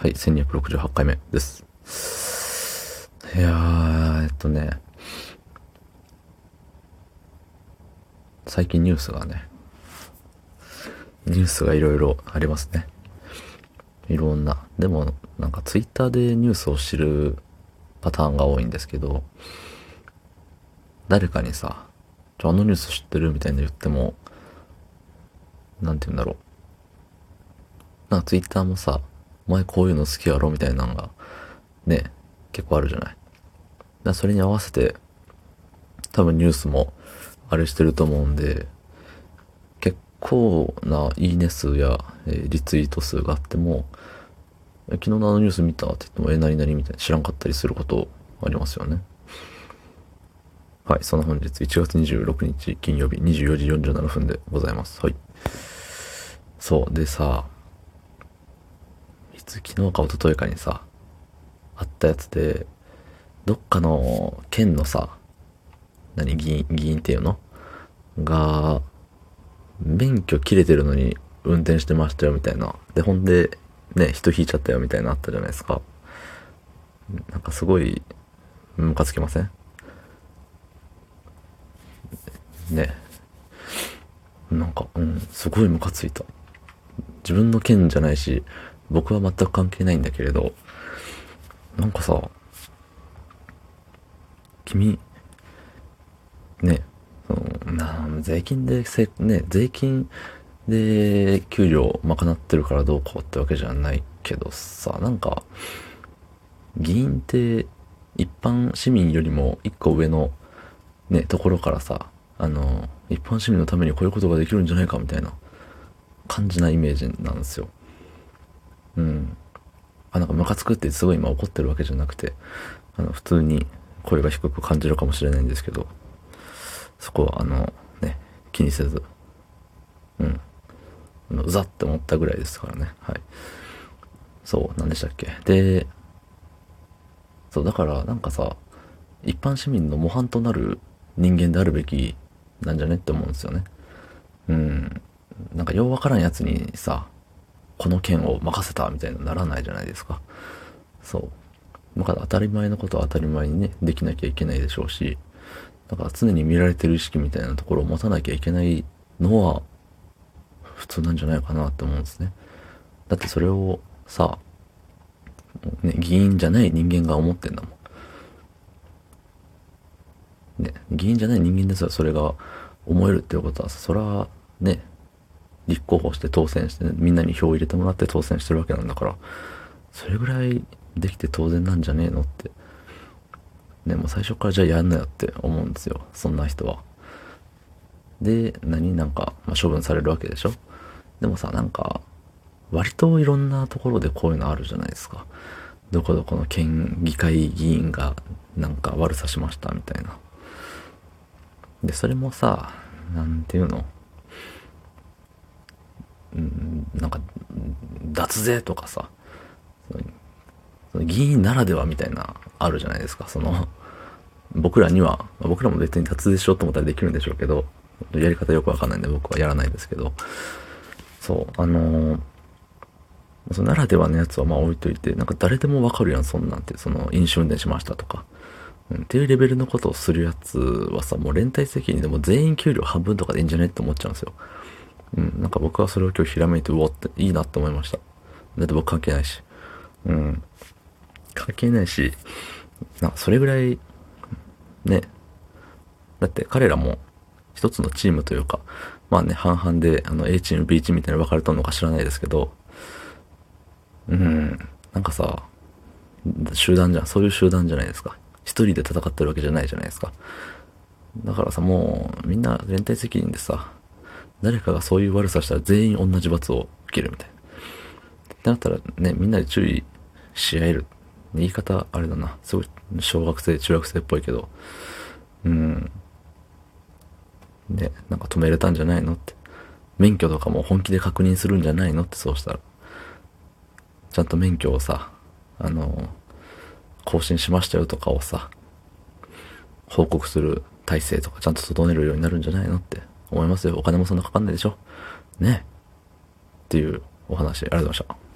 はい、1268回目です。いやー、えっとね、最近ニュースがね、ニュースがいろいろありますね。いろんな。でも、なんかツイッターでニュースを知るパターンが多いんですけど、誰かにさ、ちょ、あのニュース知ってるみたいに言っても、なんて言うんだろう。なんかツイッターもさ、前こういうの好きやろみたいなのが、ね、結構あるじゃない。だそれに合わせて、多分ニュースもあれしてると思うんで、結構ないいね数や、えー、リツイート数があっても、昨日のあのニュース見たって言っても、え、何々みたいな知らんかったりすることありますよね。はい、その本日1月26日金曜日24時47分でございます。はい。そう、でさ、いつ昨日か一昨日かにさ、あったやつで、どっかの県のさ、何、議員、議員っていうの？が、免許切れてるのに運転してましたよみたいな。で、ほんで、ね、人引いちゃったよみたいなあったじゃないですか。なんかすごい、ムカつきません？ね。なんか、うん、すごいムカついた。自分の件じゃないし、僕は全く関係ないんだけれど、なんかさ、君、ね、そのな税金でせ、ね、税金で給料賄ってるからどうこうってわけじゃないけどさ、なんか、議員って一般市民よりも一個上のね、ところからさ、あの、一般市民のためにこういうことができるんじゃないかみたいな感じなイメージなんですよ。うん。あ、なんかムカつくってすごい今怒ってるわけじゃなくて、あの、普通に声が低く感じるかもしれないんですけど、そこはあの、ね、気にせず、うん。うざって思ったぐらいですからね。はい。そう、何でしたっけ。で、そう、だからなんかさ、一般市民の模範となる人間であるべきなんじゃねって思うんですよね。うん。なんかようわからんやつにさ、この件を任せたみたいにならないじゃないですか。そう。だから当たり前のことは当たり前にね、できなきゃいけないでしょうし、だから常に見られてる意識みたいなところを持たなきゃいけないのは、普通なんじゃないかなって思うんですね。だってそれをさ、ね、議員じゃない人間が思ってんだもん。ね、議員じゃない人間ですらそれが思えるっていうことは、それはね、立候補して当選して、みんなに票を入れてもらって当選してるわけなんだから、それぐらいできて当然なんじゃねえのって。ね、も最初からじゃあやんなよって思うんですよ。そんな人は。で、何なんか、まあ、処分されるわけでしょでもさ、なんか、割といろんなところでこういうのあるじゃないですか。どこどこの県議会議員がなんか悪さしましたみたいな。で、それもさ、なんていうの、なんか、脱税とかさ、議員ならではみたいな、あるじゃないですか。その、僕らには、僕らも別に脱税しようと思ったらできるんでしょうけど、やり方よくわかんないんで僕はやらないですけど、そう、あのー、そのならではのやつはまあ置いといて、なんか誰でもわかるやん、そんなんて、その飲酒運転しましたとか、うん、っていうレベルのことをするやつはさ、もう連帯責任でも全員給料半分とかでいいんじゃねって思っちゃうんですよ。うん、なんか僕はそれを今日ひらめいて、うわっていいなって思いました。だって僕関係ないし。うん。関係ないし、なそれぐらい、ね。だって彼らも一つのチームというか、まあね、半々で、あの、A チーム、B チームみたいに分かれたのか知らないですけど、うん、なんかさ、集団じゃん、そういう集団じゃないですか。一人で戦ってるわけじゃないじゃないですか。だからさ、もう、みんな連帯責任でさ、誰かがそういう悪さしたら全員同じ罰を受けるみたいな。ってなったらね、みんなで注意し合える。言い方、あれだな。すごい、小学生、中学生っぽいけど。うん。ね、なんか止めれたんじゃないのって。免許とかも本気で確認するんじゃないのってそうしたら。ちゃんと免許をさ、あの、更新しましたよとかをさ、報告する体制とかちゃんと整えるようになるんじゃないのって思いますよ。お金もそんなかかんないでしょ。ね。っていうお話、ありがとうございました。